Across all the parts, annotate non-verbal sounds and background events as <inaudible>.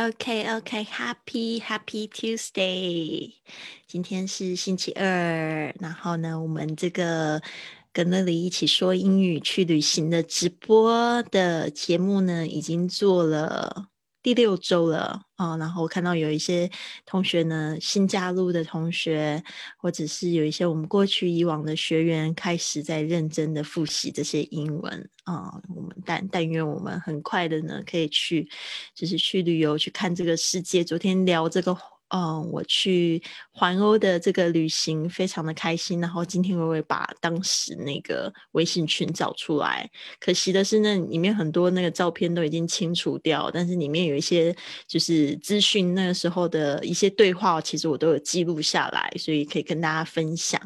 OK OK，Happy Happy Tuesday，今天是星期二，然后呢，我们这个跟那里一起说英语去旅行的直播的节目呢，已经做了。第六周了啊，然后我看到有一些同学呢，新加入的同学，或者是有一些我们过去以往的学员，开始在认真的复习这些英文啊。我们但但愿我们很快的呢，可以去，就是去旅游，去看这个世界。昨天聊这个。嗯，我去环欧的这个旅行非常的开心，然后今天我会把当时那个微信群找出来。可惜的是，那里面很多那个照片都已经清除掉，但是里面有一些就是资讯，那个时候的一些对话，其实我都有记录下来，所以可以跟大家分享。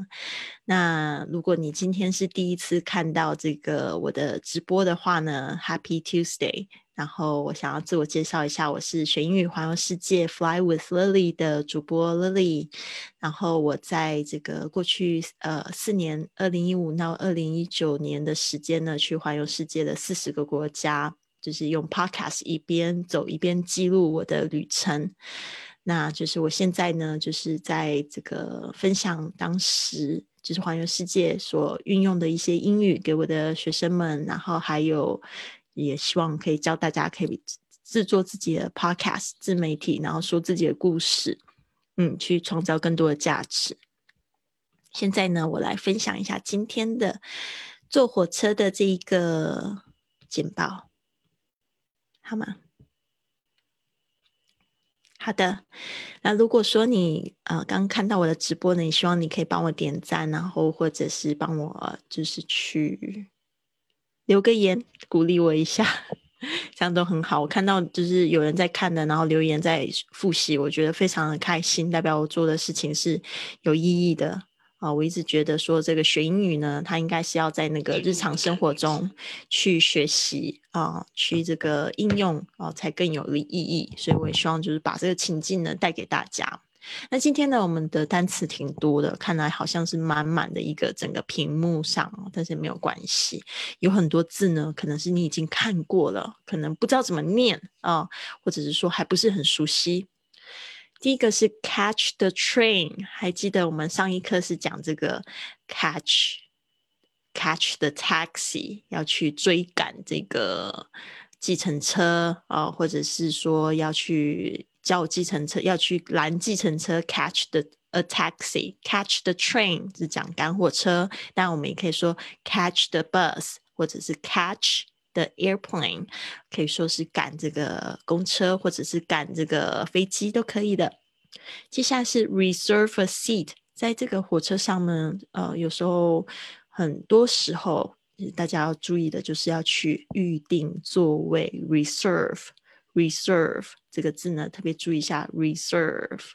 那如果你今天是第一次看到这个我的直播的话呢，Happy Tuesday。然后我想要自我介绍一下，我是学英语环游世界 Fly with Lily 的主播 Lily。然后我在这个过去呃四年，二零一五到二零一九年的时间呢，去环游世界的四十个国家，就是用 Podcast 一边走一边记录我的旅程。那就是我现在呢，就是在这个分享当时就是环游世界所运用的一些英语给我的学生们，然后还有。也希望可以教大家可以制作自己的 podcast 自媒体，然后说自己的故事，嗯，去创造更多的价值。现在呢，我来分享一下今天的坐火车的这一个简报，好吗？好的。那如果说你呃刚看到我的直播呢，也希望你可以帮我点赞，然后或者是帮我就是去。留个言鼓励我一下，<laughs> 这样都很好。我看到就是有人在看的，然后留言在复习，我觉得非常的开心，代表我做的事情是有意义的啊！我一直觉得说这个学英语呢，它应该是要在那个日常生活中去学习啊，去这个应用啊，才更有意义。所以我也希望就是把这个情境呢带给大家。那今天呢，我们的单词挺多的，看来好像是满满的一个整个屏幕上，但是没有关系，有很多字呢，可能是你已经看过了，可能不知道怎么念啊，或者是说还不是很熟悉。第一个是 catch the train，还记得我们上一课是讲这个 catch catch the taxi，要去追赶这个计程车啊，或者是说要去。叫计程车要去拦计程车，catch the a taxi，catch the train 是讲赶火车，但我们也可以说 catch the bus，或者是 catch the airplane，可以说是赶这个公车或者是赶这个飞机都可以的。接下来是 reserve a seat，在这个火车上呢，呃，有时候很多时候大家要注意的就是要去预定座位，reserve。Reserve 这个字呢，特别注意一下 reserve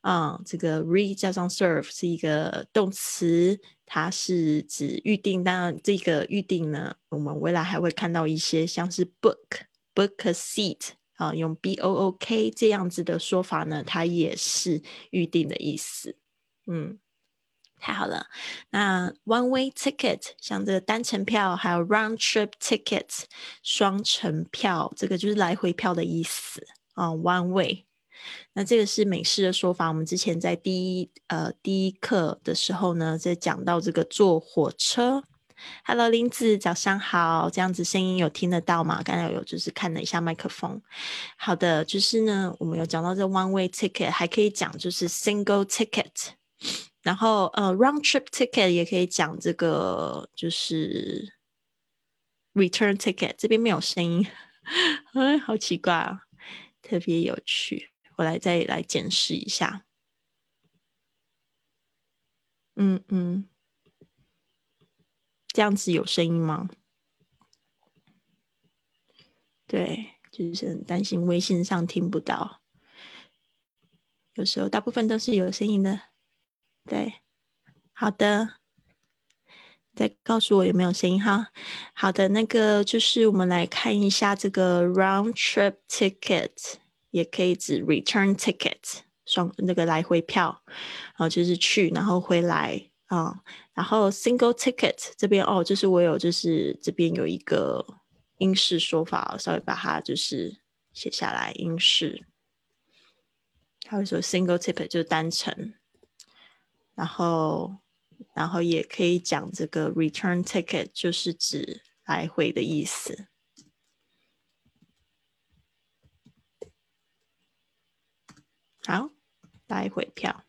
啊，这个 re 加上 serve 是一个动词，它是指预定。当然，这个预定呢，我们未来还会看到一些像是 book book a seat 啊，用 b o o k 这样子的说法呢，它也是预定的意思。嗯。太好了，那 one way ticket 像这个单程票，还有 round trip ticket 双程票，这个就是来回票的意思啊。one way，那这个是美式的说法。我们之前在第一呃第一课的时候呢，在讲到这个坐火车。Hello，林子，早上好，这样子声音有听得到吗？刚才有就是看了一下麦克风。好的，就是呢，我们有讲到这 one way ticket，还可以讲就是 single ticket。然后，呃，round trip ticket 也可以讲这个，就是 return ticket。这边没有声音，哎，好奇怪啊，特别有趣。我来再来检视一下。嗯嗯，这样子有声音吗？对，就是很担心微信上听不到。有时候大部分都是有声音的。对，好的，再告诉我有没有声音哈。好的，那个就是我们来看一下这个 round trip ticket，也可以指 return ticket，双那个来回票，然后就是去然后回来啊。然后 single ticket 这边哦，就是我有就是这边有一个英式说法，稍微把它就是。写下来英式。他会说 single ticket 就是单程，然后然后也可以讲这个 return ticket 就是指来回的意思。好，来回票。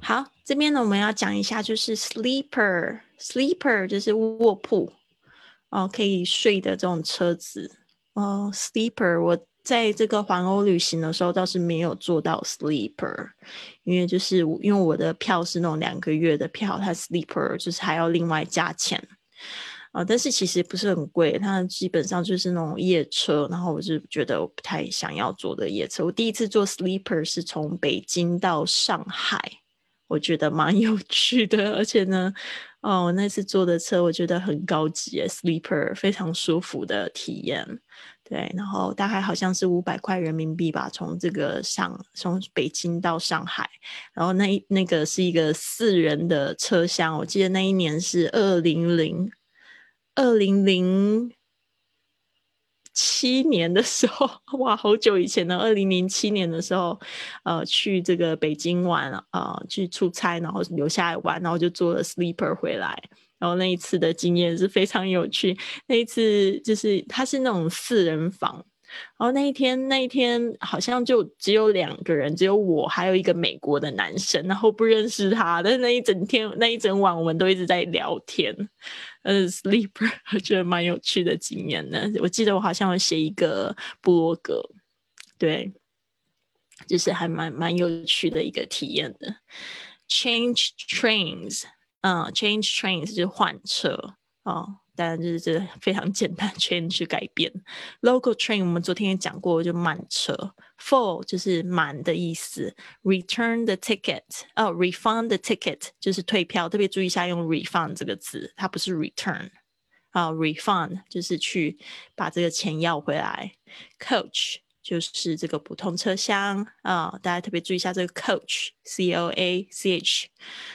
好，这边呢我们要讲一下，就是 sleeper，sleeper 就是卧铺哦，可以睡的这种车子哦，sleeper 我。在这个环欧旅行的时候，倒是没有做到 sleeper，因为就是因为我的票是那种两个月的票，它 sleeper 就是还要另外加钱啊。但是其实不是很贵，它基本上就是那种夜车。然后我就觉得我不太想要坐的夜车。我第一次坐 sleeper 是从北京到上海，我觉得蛮有趣的，而且呢，哦，那次坐的车我觉得很高级，sleeper 非常舒服的体验。对，然后大概好像是五百块人民币吧，从这个上从北京到上海，然后那那个是一个四人的车厢，我记得那一年是二零零二零零七年的时候，<laughs> 哇，好久以前呢，二零零七年的时候，呃，去这个北京玩，呃，去出差，然后留下来玩，然后就坐了 sleeper 回来。然后那一次的经验是非常有趣。那一次就是它是那种四人房，然后那一天那一天好像就只有两个人，只有我还有一个美国的男生，然后不认识他。但是那一整天那一整晚我们都一直在聊天，呃，sleeper，<laughs> 我觉得蛮有趣的经验呢。我记得我好像有写一个博格，对，就是还蛮蛮有趣的一个体验的。Change trains。嗯，change trains 就是换车哦，当然就是这非常简单，change 改变。Local train 我们昨天也讲过，就慢车。Full 就是满的意思。Return the ticket 哦，refund the ticket 就是退票，特别注意一下用 refund 这个字，它不是 return 啊，refund 就是去把这个钱要回来。Coach 就是这个普通车厢啊，大家特别注意一下这个 coach，c o a c h，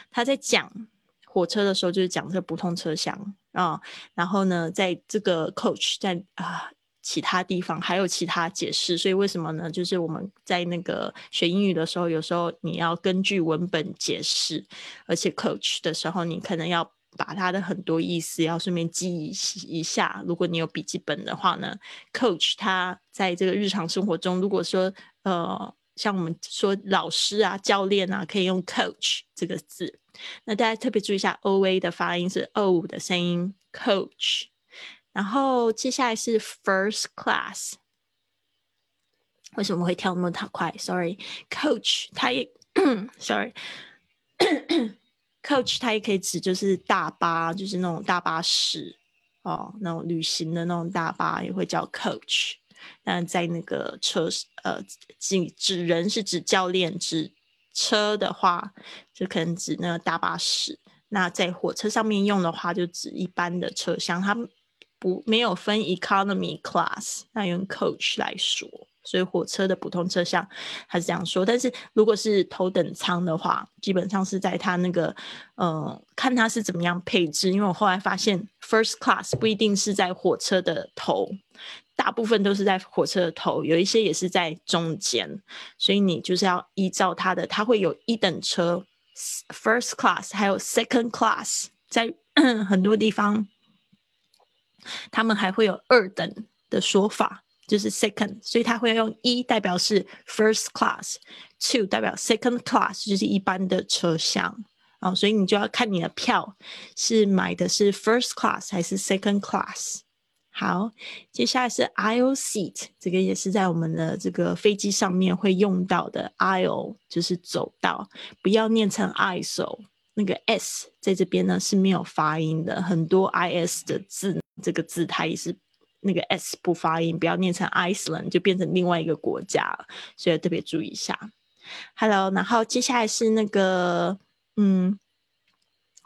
他在讲。火车的时候就是讲这个普通车厢啊，然后呢，在这个 coach 在啊其他地方还有其他解释，所以为什么呢？就是我们在那个学英语的时候，有时候你要根据文本解释，而且 coach 的时候，你可能要把它的很多意思要顺便记一一下。如果你有笔记本的话呢，coach 它在这个日常生活中，如果说呃。像我们说老师啊、教练啊，可以用 coach 这个字。那大家特别注意一下，o a 的发音是 o 的声音，coach。然后接下来是 first class。为什么会跳那么快？Sorry，coach 它也 <clears throat> Sorry，coach <coughs> 它也可以指就是大巴，就是那种大巴士哦，那种旅行的那种大巴也会叫 coach。那在那个车，呃，指指人是指教练，指车的话，就可能指那个大巴士。那在火车上面用的话，就指一般的车厢，它不没有分 economy class，那用 coach 来说。所以火车的普通车厢还是这样说，但是如果是头等舱的话，基本上是在它那个，呃，看它是怎么样配置。因为我后来发现，first class 不一定是在火车的头，大部分都是在火车头，有一些也是在中间。所以你就是要依照它的，它会有一等车 first class，还有 second class，在 <coughs> 很多地方，他们还会有二等的说法。就是 second，所以它会用一代表是 first class，two 代表 second class，就是一般的车厢啊，所以你就要看你的票是买的是 first class 还是 second class。好，接下来是 aisle seat，这个也是在我们的这个飞机上面会用到的 aisle，就是走道，不要念成 aisle，那个 s 在这边呢是没有发音的，很多 is 的字，这个字它也是。那个 s 不发音，不要念成 Iceland，就变成另外一个国家，所以特别注意一下。Hello，然后接下来是那个嗯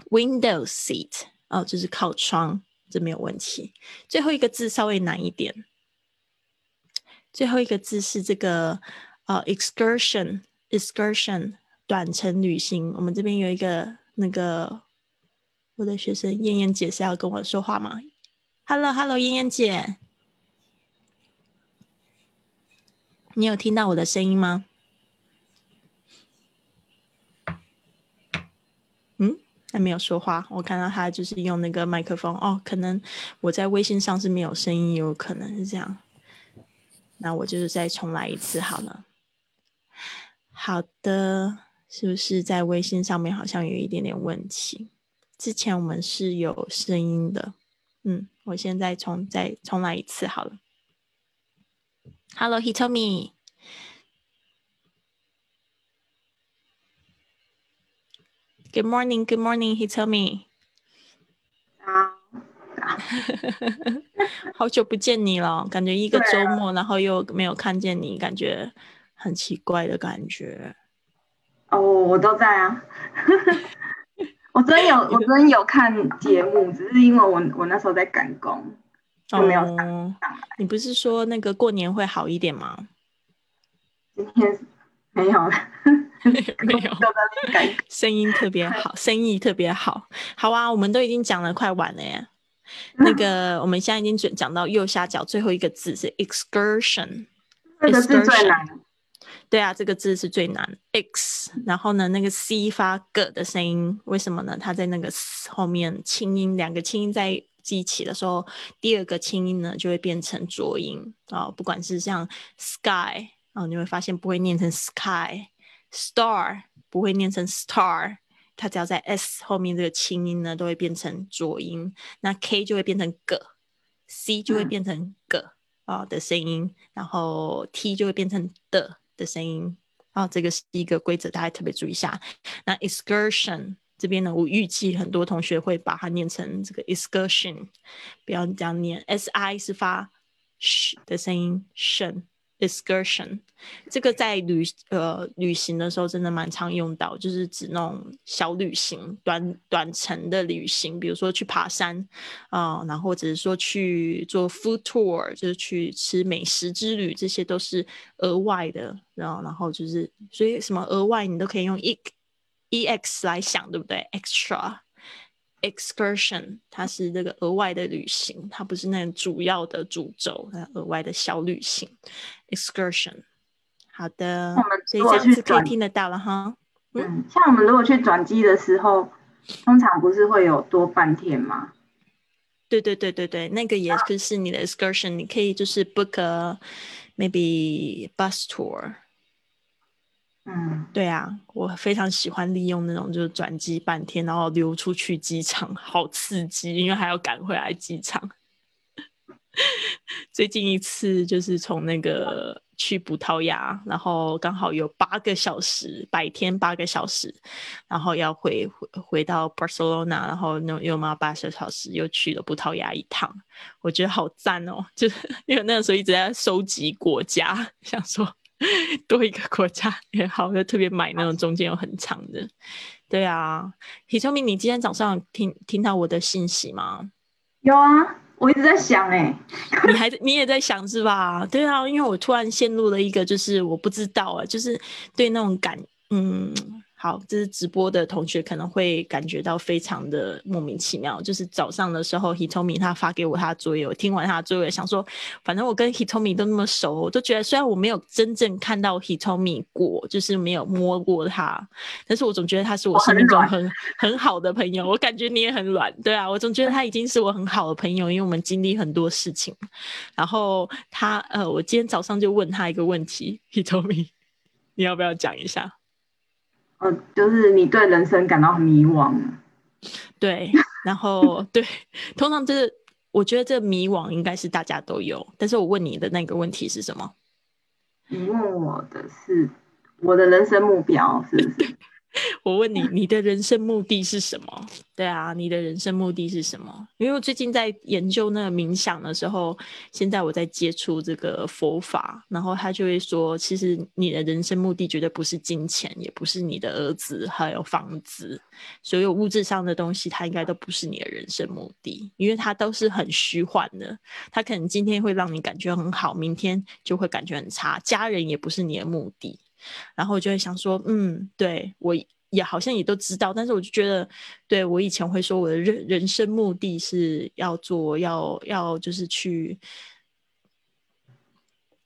，window seat，哦，就是靠窗，这没有问题。最后一个字稍微难一点。最后一个字是这个，呃，excursion，excursion，短程旅行。我们这边有一个那个，我的学生燕燕姐是要跟我说话吗？Hello，Hello，燕燕姐，你有听到我的声音吗？他，没有说话。我看到他就是用那个麦克风哦，可能我在微信上是没有声音，有可能是这样。那我就是再重来一次好了。好的，是不是在微信上面好像有一点点问题？之前我们是有声音的。嗯，我现在重再重来一次好了。Hello, Hitomi. Good morning, good morning, Hitomi. 啊，好久不见你了，感觉一个周末，然后又没有看见你，感觉很奇怪的感觉。哦，我都在啊。<laughs> 我昨天有，<laughs> 我昨天有看节目，只是因为我我那时候在赶工。没有上你不是说那个过年会好一点吗？今天没有了，<laughs> 没有。声音特别好，生意特别好。好啊，我们都已经讲了快完了耶。那个，我们现在已经讲讲到右下角最后一个字是 excursion，这个字最难。对啊，这个字是最难。x，然后呢，那个 c 发 g 的声音，为什么呢？它在那个后面轻音，两个轻音在。一起的时候，第二个轻音呢就会变成浊音啊。不管是像 sky 啊，你会发现不会念成 Star 不会念成 star，它只要在 s 后面这个清音呢，都会变成浊音。那 k 就会变成 g，c 就会变成 g 啊的声音，然后 t 就会变成的的声音啊。这个是一个规则，大家特别注意一下。那 excursion。这边呢，我预计很多同学会把它念成这个 excursion，不要这样念，s i 是发 sh 的声音 shn excursion，这个在旅呃旅行的时候真的蛮常用到，就是指那种小旅行、短短程的旅行，比如说去爬山啊，然后或者是说去做 food tour，就是去吃美食之旅，这些都是额外的，然后然后就是所以什么额外你都可以用 e。e x 来想对不对？extra excursion 它是这个额外的旅行，它不是那种主要的主轴，额外的小旅行。excursion 好的，所以这样子可以听得到了哈。嗯，像我们如果去转机的时候，通常不是会有多半天吗？对对对对对，那个也就是你的 excursion，你可以就是 book a maybe bus tour。嗯，对啊，我非常喜欢利用那种就是转机半天，然后溜出去机场，<laughs> 好刺激，因为还要赶回来机场。<laughs> 最近一次就是从那个去葡萄牙，然后刚好有八个小时，白天八个小时，然后要回回回到 Barcelona，然后又又嘛八个小时又去了葡萄牙一趟，我觉得好赞哦，就是 <laughs> 因为那个时候一直在收集国家，想说。<laughs> 多一个国家也好，就特别买那种中间有很长的。对啊，李聪明，你今天早上听听到我的信息吗？有啊，我一直在想哎，你还你也在想是吧？对啊，因为我突然陷入了一个，就是我不知道啊，就是对那种感，嗯。好，这是直播的同学可能会感觉到非常的莫名其妙。就是早上的时候，Hitomi 他发给我他的作业，我听完他的作业，想说，反正我跟 Hitomi 都那么熟，我都觉得虽然我没有真正看到 Hitomi 过，就是没有摸过他，但是我总觉得他是我生命中很很好的朋友。我感觉你也很软，对啊，我总觉得他已经是我很好的朋友，因为我们经历很多事情。然后他，呃，我今天早上就问他一个问题，Hitomi，你要不要讲一下？呃，就是你对人生感到很迷惘，对，<laughs> 然后对，通常就是我觉得这迷惘应该是大家都有，但是我问你的那个问题是什么？你问我的是我的人生目标是不是？<laughs> <laughs> 我问你，你的人生目的是什么？对啊，你的人生目的是什么？因为我最近在研究那个冥想的时候，现在我在接触这个佛法，然后他就会说，其实你的人生目的绝对不是金钱，也不是你的儿子还有房子，所有物质上的东西，它应该都不是你的人生目的，因为它都是很虚幻的。它可能今天会让你感觉很好，明天就会感觉很差。家人也不是你的目的。然后我就会想说，嗯，对我也好像也都知道，但是我就觉得，对我以前会说我的人人生目的是要做，要要就是去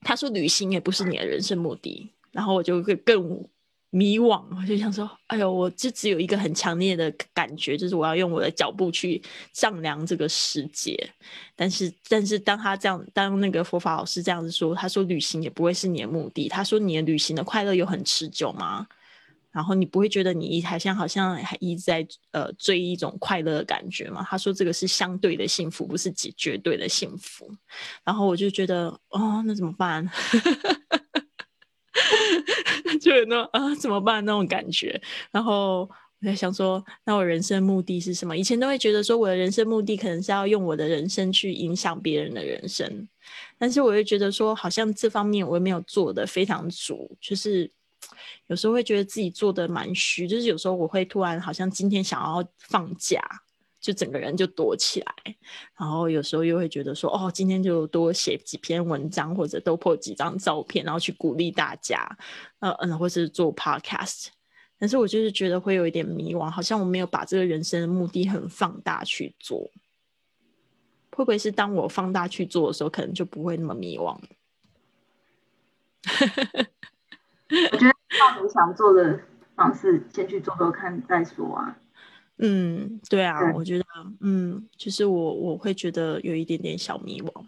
他说旅行也不是你的人生目的，然后我就会更迷惘，我就想说，哎呦，我就只有一个很强烈的感觉，就是我要用我的脚步去丈量这个世界。但是，但是当他这样，当那个佛法老师这样子说，他说旅行也不会是你的目的。他说你的旅行的快乐有很持久吗？然后你不会觉得你好像好像还一直在呃追一种快乐的感觉吗？他说这个是相对的幸福，不是绝绝对的幸福。然后我就觉得哦，那怎么办？<laughs> <laughs> 就有那啊怎么办那种感觉。然后我在想说，那我人生目的是什么？以前都会觉得说我的人生目的可能是要用我的人生去影响别人的人生，但是我又觉得说好像这方面我也没有做的非常足，就是。有时候会觉得自己做的蛮虚，就是有时候我会突然好像今天想要放假，就整个人就躲起来，然后有时候又会觉得说，哦，今天就多写几篇文章，或者多破几张照片，然后去鼓励大家，呃嗯，或是做 podcast。但是我就是觉得会有一点迷惘，好像我没有把这个人生的目的很放大去做。会不会是当我放大去做的时候，可能就不会那么迷惘？<laughs> 我觉得照你想做的方式，先去做做看再说啊。嗯，对啊，我觉得，嗯，就是我我会觉得有一点点小迷惘。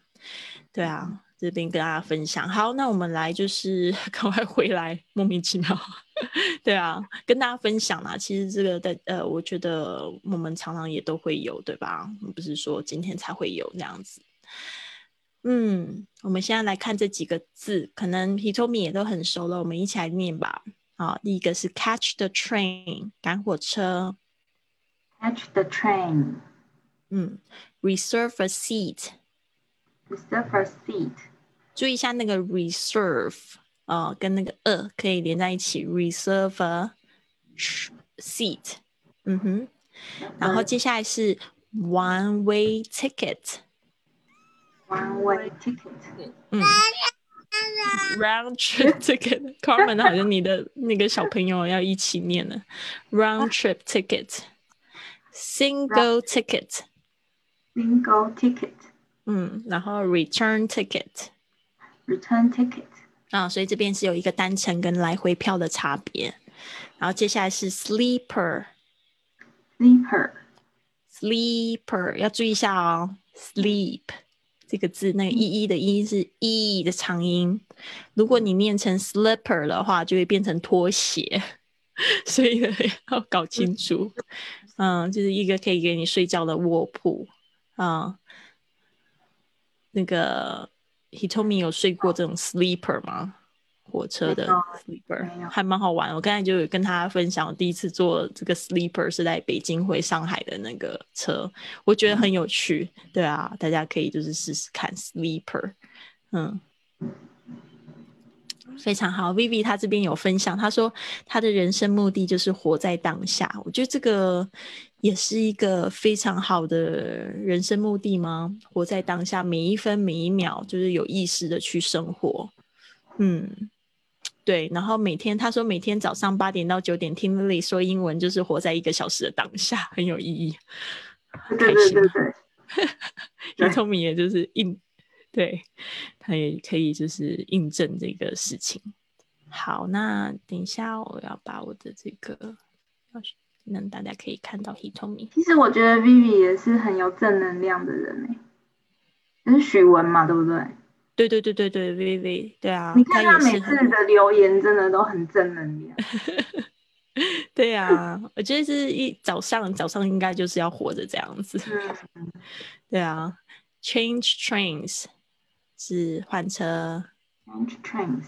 对啊，这边跟大家分享。好，那我们来就是 <laughs> 赶快回来，莫名其妙。<laughs> 对啊，跟大家分享啦。其实这个的呃，我觉得我们常常也都会有，对吧？不是说今天才会有那样子。嗯，我们现在来看这几个字，可能 Hitomi 也都很熟了，我们一起来念吧。好，第一个是 catch the train，赶火车。catch the train。嗯，reserve a seat，reserve a seat。注意一下那个 reserve，呃，跟那个 a 可以连在一起，reserve a seat。嗯哼，然后接下来是 one way ticket。One way ticket，嗯，round trip <laughs> ticket，Carmen 好像你的那个小朋友要一起念了，round trip ticket，single Ticket，single ticket，嗯，然后 return ticket，return ticket，啊，所以这边是有一个单程跟来回票的差别，然后接下来是 sleeper，sleeper，sleeper，要注意一下哦，sleep。这个字，那个“一一”的“一”是“ e ”的长音。如果你念成 slipper 的话，就会变成拖鞋。所以要搞清楚。嗯，就是一个可以给你睡觉的卧铺。啊，那个 Hitomi 有睡过这种 sleeper 吗？火车的 sleeper 还蛮好玩，我刚才就有跟他分享，第一次坐这个 sleeper 是在北京回上海的那个车，我觉得很有趣。对啊，大家可以就是试试看 sleeper，嗯，非常好。Vivi 他这边有分享，他说他的人生目的就是活在当下，我觉得这个也是一个非常好的人生目的吗？活在当下，每一分每一秒就是有意识的去生活，嗯。对，然后每天他说每天早上八点到九点听 Lily 说英文，就是活在一个小时的当下，很有意义，开心。对对对对，聪明也就是印，对他也可以就是印证这个事情。好，那等一下我要把我的这个，让大家可以看到 Hitomi。其实我觉得 Vivi 也是很有正能量的人哎，是许文嘛，对不对？对对对对对，Vivi，对啊，你看他每次的留言真的都很正能量。<laughs> 对啊，我觉得是一早上早上应该就是要活着这样子。<laughs> 对啊，Change trains 是换车。Trains。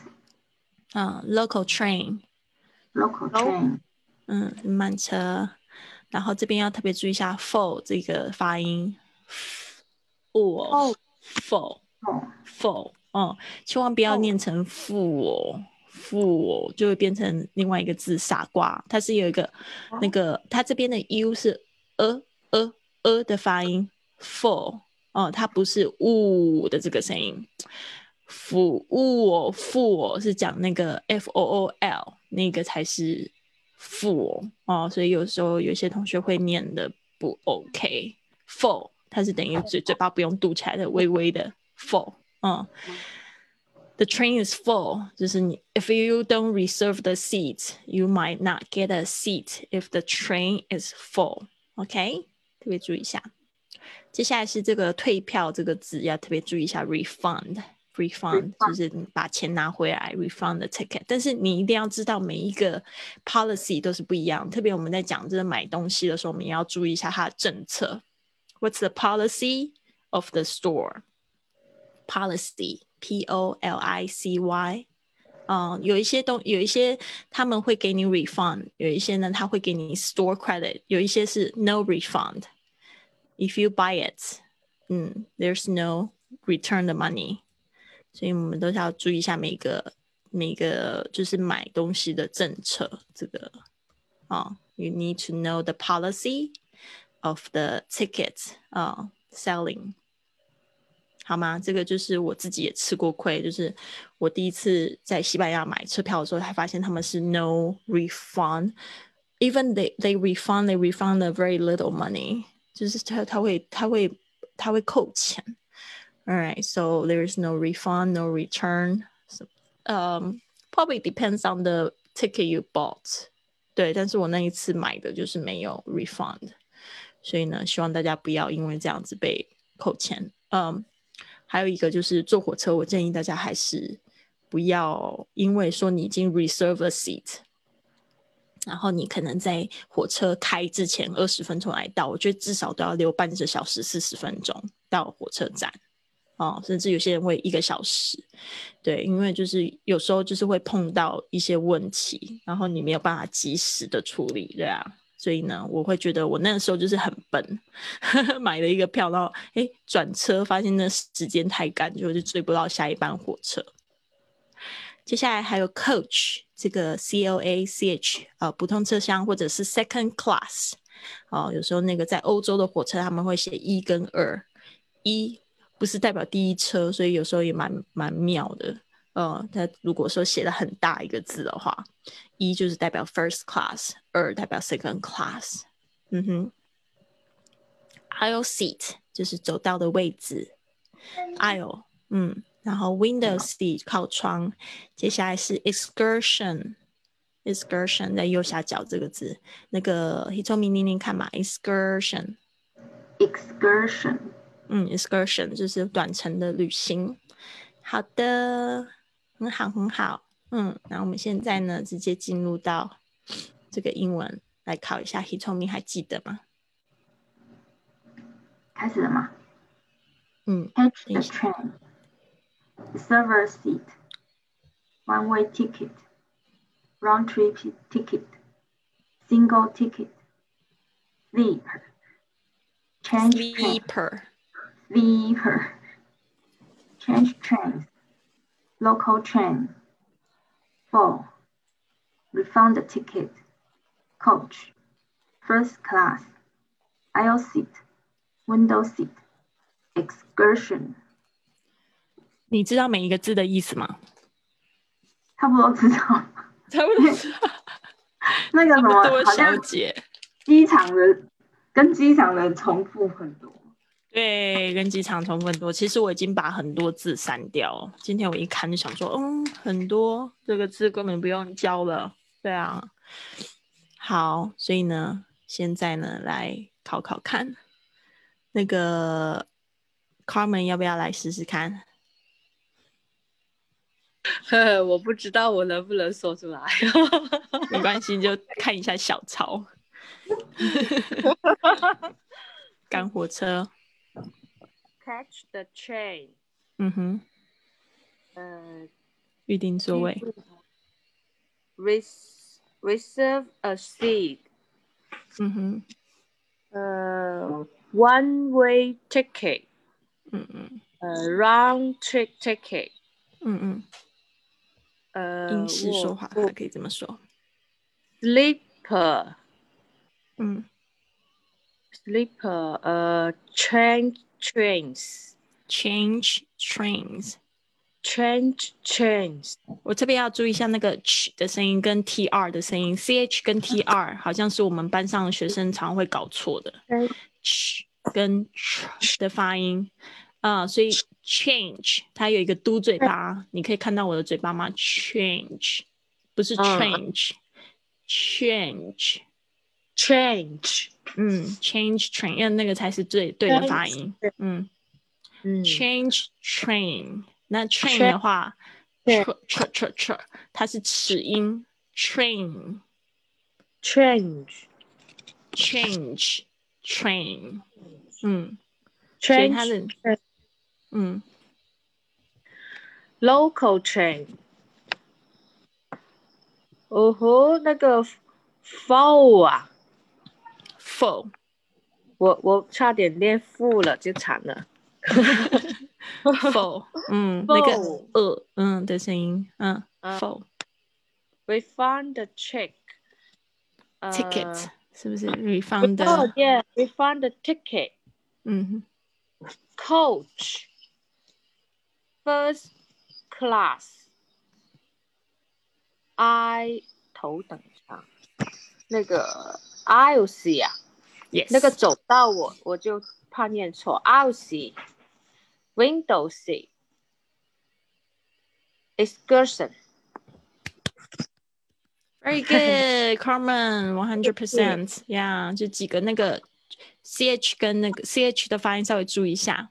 嗯，Local train，Local train，嗯，慢车。然后这边要特别注意一下 “full” 这个发音。否，哦，千万不要念成负哦，负哦，就会变成另外一个字傻瓜。它是有一个那个，它这边的 u 是呃呃呃的发音，for 哦，它不是呜的这个声音。负呜哦，负哦是讲那个 f o o l 那个才是负哦哦，所以有时候有些同学会念的不 OK。for 它是等于嘴嘴巴不用嘟起来的，微微的。否，嗯，the train is full，就是你 if you don't reserve the seat, you might not get a seat if the train is full. OK，特别注意一下。接下来是这个退票这个字要特别注意一下，refund。refund 就是把钱拿回来，refund the ticket。但是你一定要知道每一个 policy 都是不一样，特别我们在讲这个买东西的时候，我们也要注意一下它的政策。What's the policy of the store? Policy, P O L I C Y。嗯，有一些东有一些他们会给你 refund，有一些呢他会给你 store credit，有一些是 no refund。If you buy it，嗯，there's no return the money。所以我们都是要注意一下每个每个就是买东西的政策。这个啊，you need to know the policy of the ticket 啊，selling，好吗？这个就是我自己也吃过亏，就是我第一次在西班牙买车票的时候，才发现他们是 no refund，even they they refund they refund a very little money， 就是他他会他会他会扣钱。All right, so there is no refund, no return. So, um, probably depends on the ticket you bought. 对，但是我那一次买的就是没有 refund，所以呢，希望大家不要因为这样子被扣钱。嗯，还有一个就是坐火车，我建议大家还是不要因为说你已经 reserve a seat， 然后你可能在火车开之前二十分钟来到，我觉得至少都要留半个小时四十分钟到火车站。哦，甚至有些人会一个小时，对，因为就是有时候就是会碰到一些问题，然后你没有办法及时的处理，对啊，所以呢，我会觉得我那个时候就是很笨，<laughs> 买了一个票，然后哎转车发现那时间太赶，就是追不到下一班火车。接下来还有 coach 这个 C O A C H 啊，普通车厢或者是 second class，哦，有时候那个在欧洲的火车他们会写一跟二，一。不是代表第一车，所以有时候也蛮蛮妙的。呃，它如果说写的很大一个字的话，一就是代表 first class，二代表 second class。嗯哼，aisle seat 就是走道的位置，aisle，嗯，然后 window seat 靠窗。接下来是 excursion，excursion 在右下角这个字，那个 Hitomi 念念看嘛，excursion，excursion。嗯，excursion 就是短程的旅行。好的，很好，很好。嗯，那我们现在呢，直接进入到这个英文来考一下。Hitomi 还记得吗？开始了吗？嗯。Catch the train. Server seat. One-way ticket. Round-trip ticket. Single ticket. Sleeper. Change Sleeper. Sleeper, change trains, local train. 4. Refund the ticket, coach, first class, aisle seat, window seat, excursion. 你知道每一个字的意思吗？差不多知道。差不多知道。那个什么，好像机场的跟机场的重复很多。对，跟机场重复很多。其实我已经把很多字删掉了。今天我一看就想说，嗯，很多这个字根本不用教了。对啊，好，所以呢，现在呢来考考看，那个 Carmen 要不要来试试看？呵，我不知道我能不能说出来。没关系，就看一下小抄。赶火车。Catch the train。嗯哼。呃，预定座位。Res reserve a seat。嗯哼。呃，one way ticket。嗯嗯。呃，round trip ticket。嗯嗯。呃，英式说话还可以这么说。Sleeper。嗯。Sleeper，呃，change trains，change trains，change trains。我这边要注意一下那个 ch 的声音跟 tr 的声音，ch 跟 tr 好像是我们班上的学生常会搞错的。ch 跟 ch 的发音，啊、所以 change 它有一个嘟嘴巴，你可以看到我的嘴巴吗？change 不是嗯 change，change，change，嗯，change train，因为那个才是最对的发音，嗯嗯，change train，那 train 的话 ch ch ch，它是齿音，train。change change train，嗯，所以它 change 的嗯 local train。哦吼，那个 fall 啊，full 我我差点念负了，就惨了。full，嗯，那个呃嗯的声音，嗯嗯，full We found the check. 呃 ticket 是不是 refund 的 Oh yeah, we found the ticket. 嗯 Coach. First class. I 头等舱。那个 I'll see 啊， ，yes，那个走道我我就怕念错。I'll see. Window seat. Excursion. very good Carmen one hundred percent，yeah，就几个那个 ch 跟那个 ch 的发音稍微注意一下，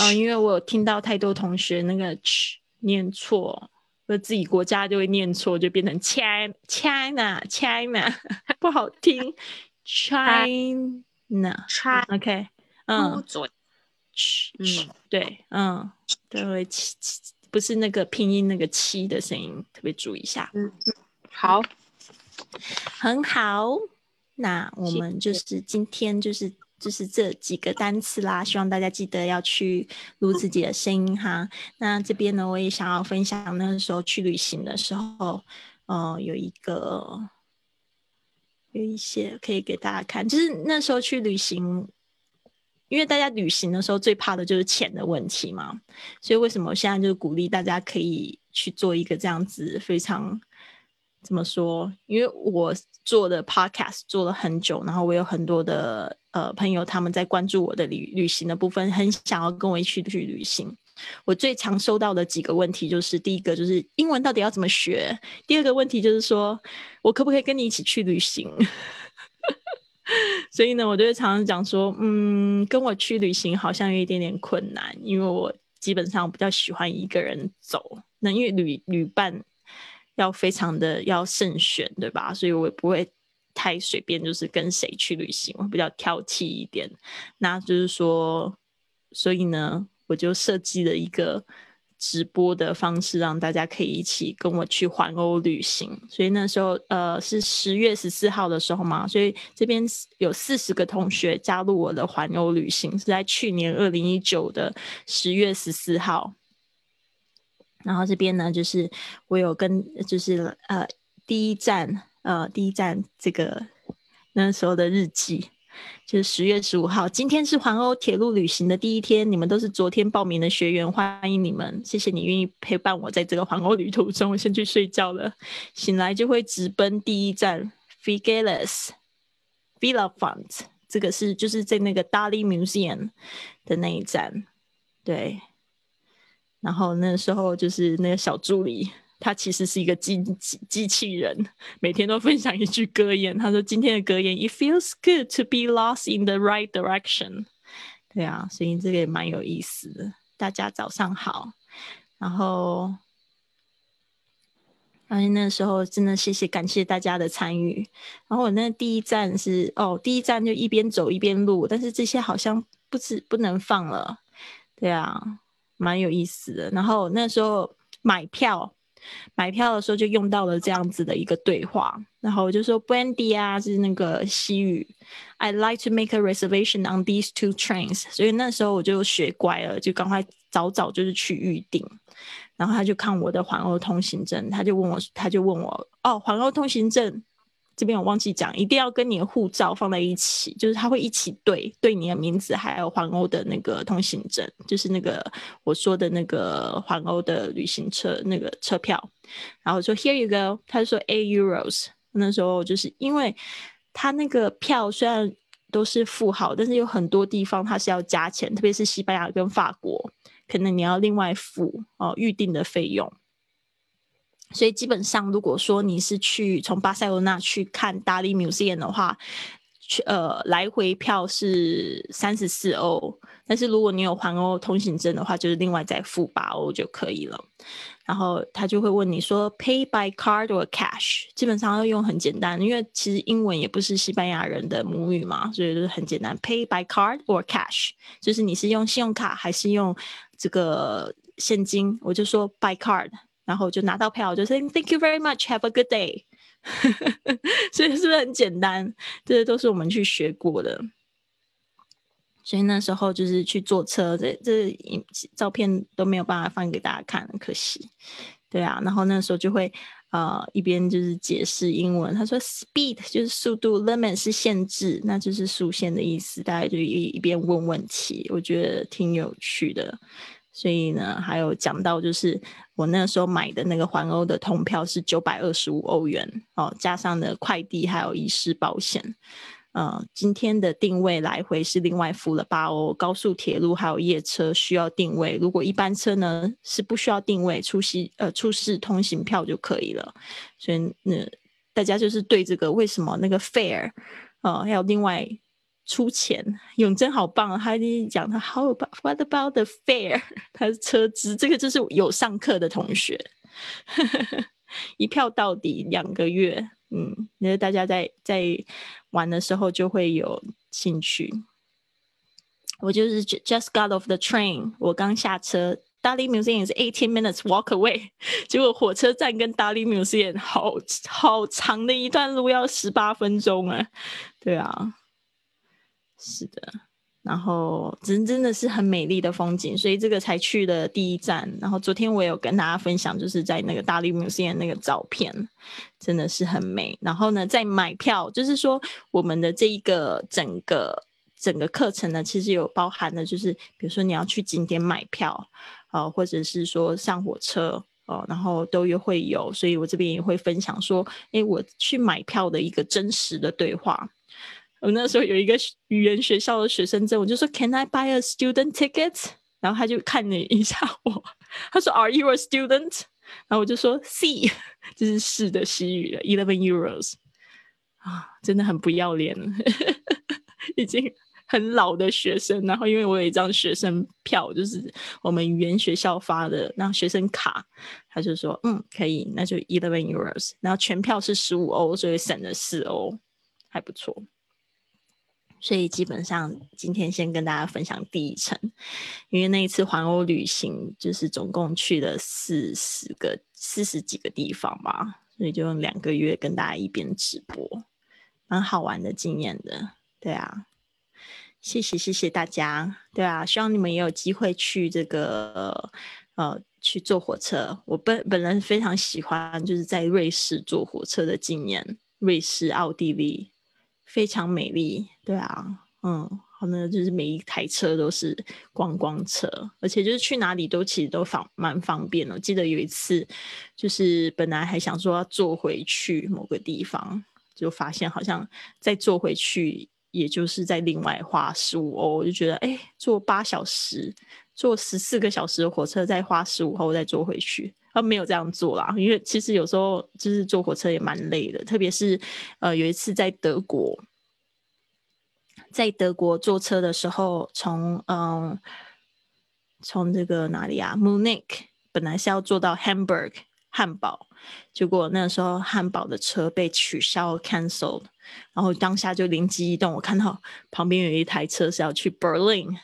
嗯、因为我有听到太多同学那个 ch 念错，或者自己国家就会念错，就变成 China China China，<laughs> 不好听 <laughs> China。China，OK，嗯，嘴。嘘嗯对，嗯，对，会七七，不是那个拼音那个七的声音，特别注意一下。嗯好，很好，那我们就是今天就是就是这几个单词啦，希望大家记得要去录自己的声音哈。那这边呢，我也想要分享那时候去旅行的时候，呃，有一个有一些可以给大家看，就是那时候去旅行。因为大家旅行的时候最怕的就是钱的问题嘛，所以为什么现在就是鼓励大家可以去做一个这样子非常怎么说？因为我做的 podcast 做了很久，然后我有很多的呃朋友他们在关注我的旅旅行的部分，很想要跟我一起去旅行。我最常收到的几个问题就是：第一个就是英文到底要怎么学；第二个问题就是说我可不可以跟你一起去旅行？<laughs> 所以呢，我就会常常讲说，嗯，跟我去旅行好像有一点点困难，因为我基本上比较喜欢一个人走。那因为旅旅伴要非常的要慎选，对吧？所以我也不会太随便，就是跟谁去旅行，我比较挑剔一点。那就是说，所以呢，我就设计了一个直播的方式，让大家可以一起跟我去环欧旅行。所以那时候，呃，是十月十四号的时候嘛，所以这边有四十个同学加入我的环欧旅行，是在去年二零一九的十月十四号。然后这边呢，就是我有跟，就是呃，第一站，呃，第一站这个那时候的日记，就是十月十五号，今天是环欧铁路旅行的第一天，你们都是昨天报名的学员，欢迎你们，谢谢你愿意陪伴我在这个环欧旅途中。我先去睡觉了，醒来就会直奔第一站 Figueres Villa Font，这个是就是在那个 Dali Museum 的那一站，对。然后那时候就是那个小助理，他其实是一个机机机器人，每天都分享一句格言。他说今天的格言：“It feels good to be lost in the right direction。”对啊，所以这个也蛮有意思的。大家早上好，然后，而且那时候真的谢谢感谢大家的参与。然后我那第一站是哦，第一站就一边走一边录，但是这些好像不止不能放了。对啊。蛮有意思的。然后那时候买票，买票的时候就用到了这样子的一个对话。然后我就说 Brandy 啊，是那个西语。I like to make a reservation on these two trains。所以那时候我就学乖了，就赶快早早就是去预定。然后他就看我的环欧通行证，他就问我，他就问我，哦，环欧通行证。这边我忘记讲，一定要跟你的护照放在一起，就是它会一起对对你的名字，还有环欧的那个通行证，就是那个我说的那个环欧的旅行车那个车票。然后说 Here you go，他就说 eight euros。那时候就是因为他那个票虽然都是付好，但是有很多地方它是要加钱，特别是西班牙跟法国，可能你要另外付哦预定的费用。所以基本上，如果说你是去从巴塞罗那去看大利 museum 的话，去呃来回票是三十四欧，但是如果你有环欧通行证的话，就是另外再付八欧就可以了。然后他就会问你说，pay by card or cash？基本上要用很简单，因为其实英文也不是西班牙人的母语嘛，所以就是很简单，pay by card or cash，就是你是用信用卡还是用这个现金？我就说 by card。然后就拿到票，就说 Thank you very much, have a good day。<laughs> 所以是不是很简单？这些都是我们去学过的。所以那时候就是去坐车，这这照片都没有办法放给大家看，可惜。对啊，然后那时候就会呃一边就是解释英文，他说 Speed 就是速度，Limit 是限制，那就是速限的意思。大家就一一边问问题，我觉得挺有趣的。所以呢，还有讲到就是我那时候买的那个环欧的通票是九百二十五欧元哦，加上的快递还有遗失保险。呃，今天的定位来回是另外付了八欧，高速铁路还有夜车需要定位，如果一般车呢是不需要定位，出席呃出示通行票就可以了。所以那大家就是对这个为什么那个 fare 呃要另外。出钱，永贞好棒，他讲他 How about what about the fare？他是车资，这个就是有上课的同学，一票到底两个月，嗯，那大家在在玩的时候就会有兴趣。我就是 just got off the train，我刚下车，Dali Museum 是 eighteen minutes walk away，结果火车站跟 Dali Museum 好好长的一段路，要十八分钟啊，对啊。是的，然后真真的是很美丽的风景，所以这个才去的第一站。然后昨天我有跟大家分享，就是在那个大利 museum 那个照片，真的是很美。然后呢，在买票，就是说我们的这一个整个整个课程呢，其实有包含的，就是比如说你要去景点买票啊，或者是说上火车哦，然后都有会有。所以我这边也会分享说，哎，我去买票的一个真实的对话。我那时候有一个语言学校的学生证，我就说 Can I buy a student ticket？然后他就看了一下我，他说 Are you a student？然后我就说 C，这是是的西语了，eleven euros 啊，真的很不要脸，<laughs> 已经很老的学生。然后因为我有一张学生票，就是我们语言学校发的那学生卡，他就说嗯可以，那就 eleven euros。然后全票是十五欧，所以省了四欧，还不错。所以基本上今天先跟大家分享第一层，因为那一次环欧旅行就是总共去了四十个四十几个地方吧，所以就用两个月跟大家一边直播，蛮好玩的经验的。对啊，谢谢谢谢大家。对啊，希望你们也有机会去这个呃去坐火车。我本本人非常喜欢就是在瑞士坐火车的经验，瑞士、奥地利。非常美丽，对啊，嗯，好呢，就是每一台车都是观光车，而且就是去哪里都其实都方蛮方便的。记得有一次，就是本来还想说要坐回去某个地方，就发现好像再坐回去，也就是在另外花十五欧，我就觉得哎，坐八小时，坐十四个小时的火车再花十五欧再坐回去。他没有这样做啦，因为其实有时候就是坐火车也蛮累的，特别是呃有一次在德国，在德国坐车的时候，从嗯从这个哪里啊，Munich 本来是要坐到 Hamburg 汉堡，结果那时候汉堡的车被取消 cancelled，然后当下就灵机一动，我看到旁边有一台车是要去 Berlin，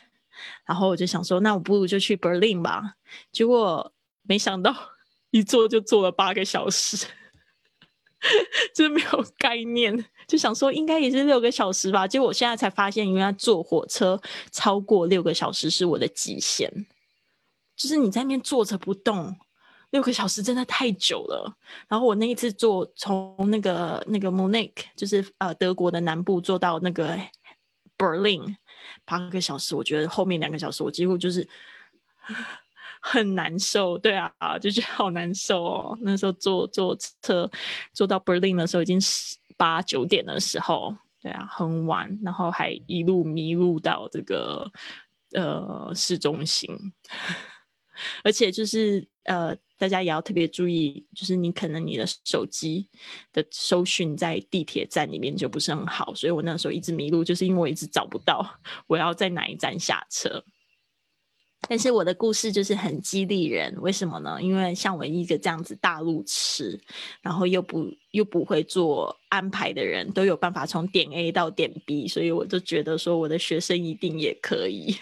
然后我就想说，那我不如就去 Berlin 吧，结果没想到。一坐就坐了八个小时，真 <laughs> 没有概念，就想说应该也是六个小时吧。结果我现在才发现，原来坐火车超过六个小时是我的极限。就是你在那边坐着不动，六个小时真的太久了。然后我那一次坐从那个那个 Munich，就是呃德国的南部，坐到那个 Berlin，八个小时，我觉得后面两个小时我几乎就是。很难受，对啊，就觉得好难受哦。那时候坐坐车坐到 Berlin 的时候，已经是八九点的时候，对啊，很晚，然后还一路迷路到这个呃市中心，<laughs> 而且就是呃，大家也要特别注意，就是你可能你的手机的搜讯在地铁站里面就不是很好，所以我那时候一直迷路，就是因为我一直找不到 <laughs> 我要在哪一站下车。但是我的故事就是很激励人，为什么呢？因为像我一个这样子大路痴，然后又不又不会做安排的人，都有办法从点 A 到点 B，所以我就觉得说我的学生一定也可以。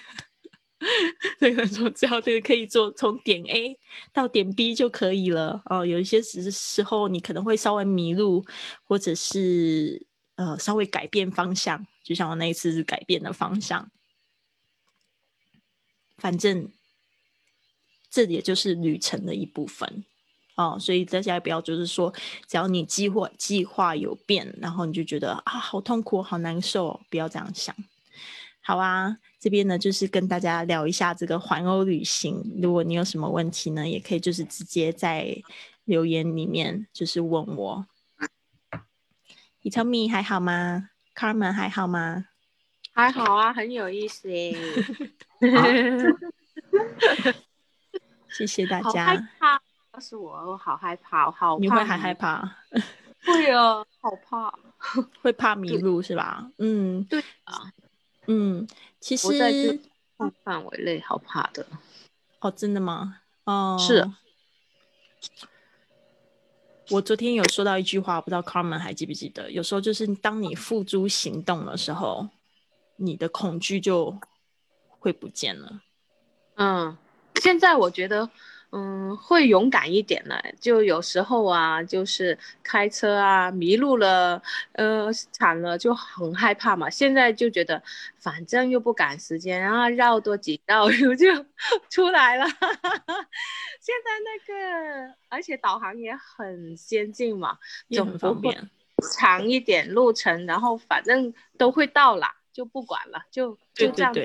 <laughs> 所以说只要这个可以做从点 A 到点 B 就可以了哦。有一些时时候你可能会稍微迷路，或者是呃稍微改变方向，就像我那一次是改变的方向。反正这也就是旅程的一部分哦，所以大家不要就是说，只要你计划计划有变，然后你就觉得啊好痛苦、好难受，不要这样想。好啊，这边呢就是跟大家聊一下这个环欧旅行。如果你有什么问题呢，也可以就是直接在留言里面就是问我。你 tell me 还好吗？Carmen 还好吗？还好啊，很有意思耶。<laughs> <laughs> 谢谢大家。害怕，要是我，我好害怕，好你会还害怕？<laughs> 会啊，好怕，会怕迷路是吧？嗯，对啊，嗯，其实范围内好怕的。哦，真的吗？哦，是。我昨天有说到一句话，不知道 Carmen 还记不记得？有时候就是当你付诸行动的时候，你的恐惧就。会不见了，嗯，现在我觉得，嗯，会勇敢一点了。就有时候啊，就是开车啊，迷路了，呃，惨了，就很害怕嘛。现在就觉得，反正又不赶时间，然后绕多几道路 <laughs> 就出来了。现在那个，而且导航也很先进嘛，很方便，长一点路程，然后反正都会到了，就不管了，就就这样走。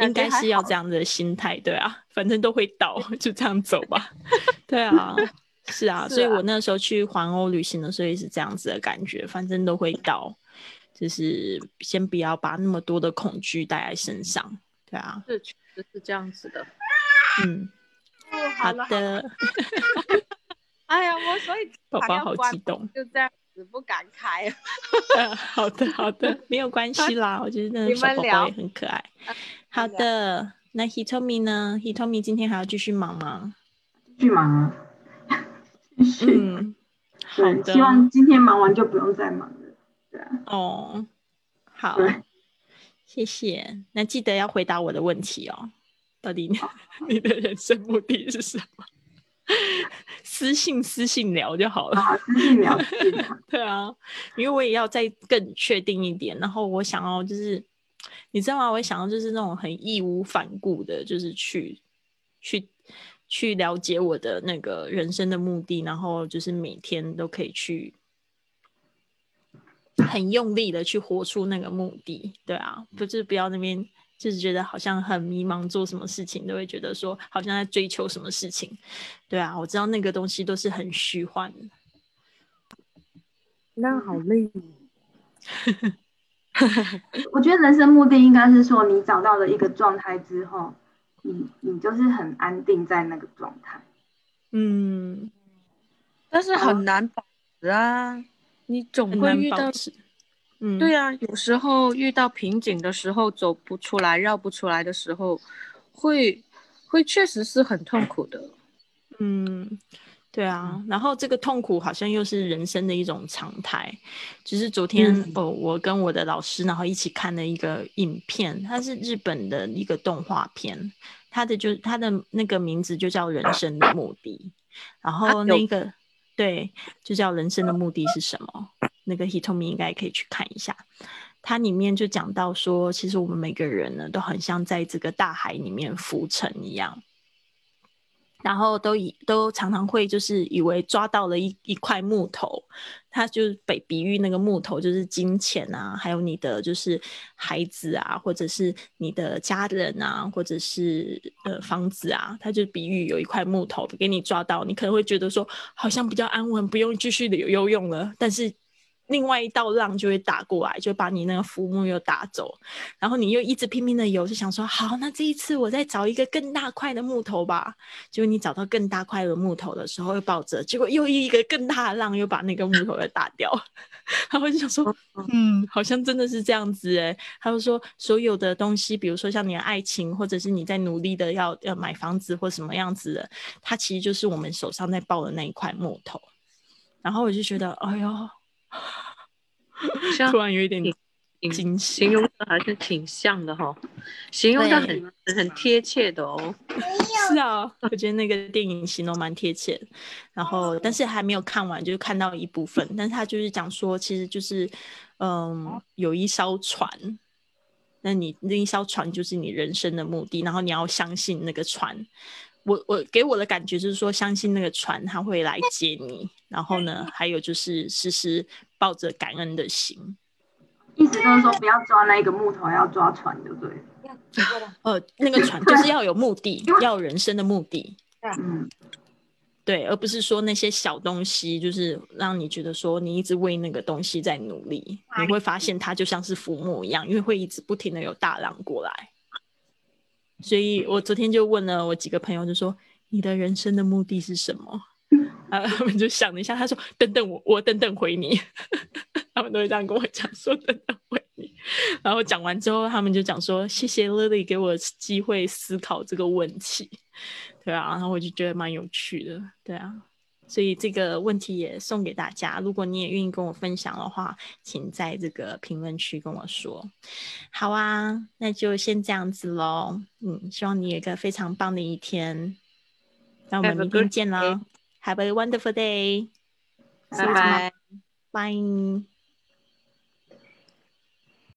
应该是要这样的心态，对啊，反正都会倒，就这样走吧。<laughs> 对啊，是啊，<laughs> 所以我那时候去环欧旅行的时候也是这样子的感觉，反正都会倒，就是先不要把那么多的恐惧带在身上，对啊，是确实是这样子的。嗯，好的。<laughs> 哎呀，我所以宝宝好激动，就这样。子不敢开，<laughs> 好的好的，没有关系啦，我觉得那个小宝宝也很可爱。好的，那 Hitomi 呢？Hitomi 今天还要继续忙吗？继续忙啊，<laughs> 嗯，好的，希望今天忙完就不用再忙了。对啊，哦，好，谢谢。那记得要回答我的问题哦，到底你的人生目的是什么？私信私信聊就好了。私信聊，<laughs> 对啊，因为我也要再更确定一点。然后我想要就是，你知道吗？我想要就是那种很义无反顾的，就是去去去了解我的那个人生的目的，然后就是每天都可以去很用力的去活出那个目的。对啊，不是不要那边。就是觉得好像很迷茫，做什么事情都会觉得说好像在追求什么事情，对啊，我知道那个东西都是很虚幻的。那好累。<laughs> 我觉得人生目的应该是说，你找到了一个状态之后，你你就是很安定在那个状态。嗯，但是很难保持啊，你总会遇到。嗯，对啊，有时候遇到瓶颈的时候，走不出来、绕不出来的时候，会会确实是很痛苦的。嗯，对啊，然后这个痛苦好像又是人生的一种常态。就是昨天哦，我跟我的老师然后一起看了一个影片，它是日本的一个动画片，它的就它的那个名字就叫《人生的目的》，然后那个对，就叫《人生的目的是什么》。那个 Hitomi 应该可以去看一下，它里面就讲到说，其实我们每个人呢，都很像在这个大海里面浮沉一样，然后都以都常常会就是以为抓到了一一块木头，他就被比喻那个木头就是金钱啊，还有你的就是孩子啊，或者是你的家人啊，或者是呃房子啊，他就比喻有一块木头给你抓到，你可能会觉得说好像比较安稳，不用继续游游泳了，但是。另外一道浪就会打过来，就把你那个浮木又打走，然后你又一直拼命的游，就想说好，那这一次我再找一个更大块的木头吧。结果你找到更大块的木头的时候，又抱着，结果又一个更大的浪又把那个木头给打掉。<laughs> 然后就想说，嗯，好像真的是这样子哎。他就说，所有的东西，比如说像你的爱情，或者是你在努力的要要买房子或什么样子的，它其实就是我们手上在抱的那一块木头。然后我就觉得，哎呦。突然有一点惊喜，形容的还是挺像的哈，形容的很很贴切的哦。是啊，我觉得那个电影形容蛮贴切。然后，但是还没有看完，就是看到一部分。但是他就是讲说，其实就是，嗯，有一艘船，那你那一艘船就是你人生的目的，然后你要相信那个船。我我给我的感觉就是说，相信那个船他会来接你，然后呢，还有就是时时抱着感恩的心。意思就是说，不要抓那个木头，要抓船，对不对？<laughs> 呃，那个船 <laughs> 就是要有目的，要人生的目的。<laughs> 嗯，对，而不是说那些小东西，就是让你觉得说你一直为那个东西在努力，你会发现它就像是浮木一样，因为会一直不停的有大浪过来。所以我昨天就问了我几个朋友，就说你的人生的目的是什么？<laughs> 啊，他们就想了一下，他说：“等等我，我等等回你。<laughs> ”他们都会这样跟我讲说：“等等回你。”然后讲完之后，他们就讲说：“谢谢 Lily 给我机会思考这个问题。”对啊，然后我就觉得蛮有趣的，对啊。所以这个问题也送给大家。如果你也愿意跟我分享的话，请在这个评论区跟我说。好啊，那就先这样子喽。嗯，希望你有一个非常棒的一天。那我们明天见喽。Have a wonderful day. Bye bye. Bye.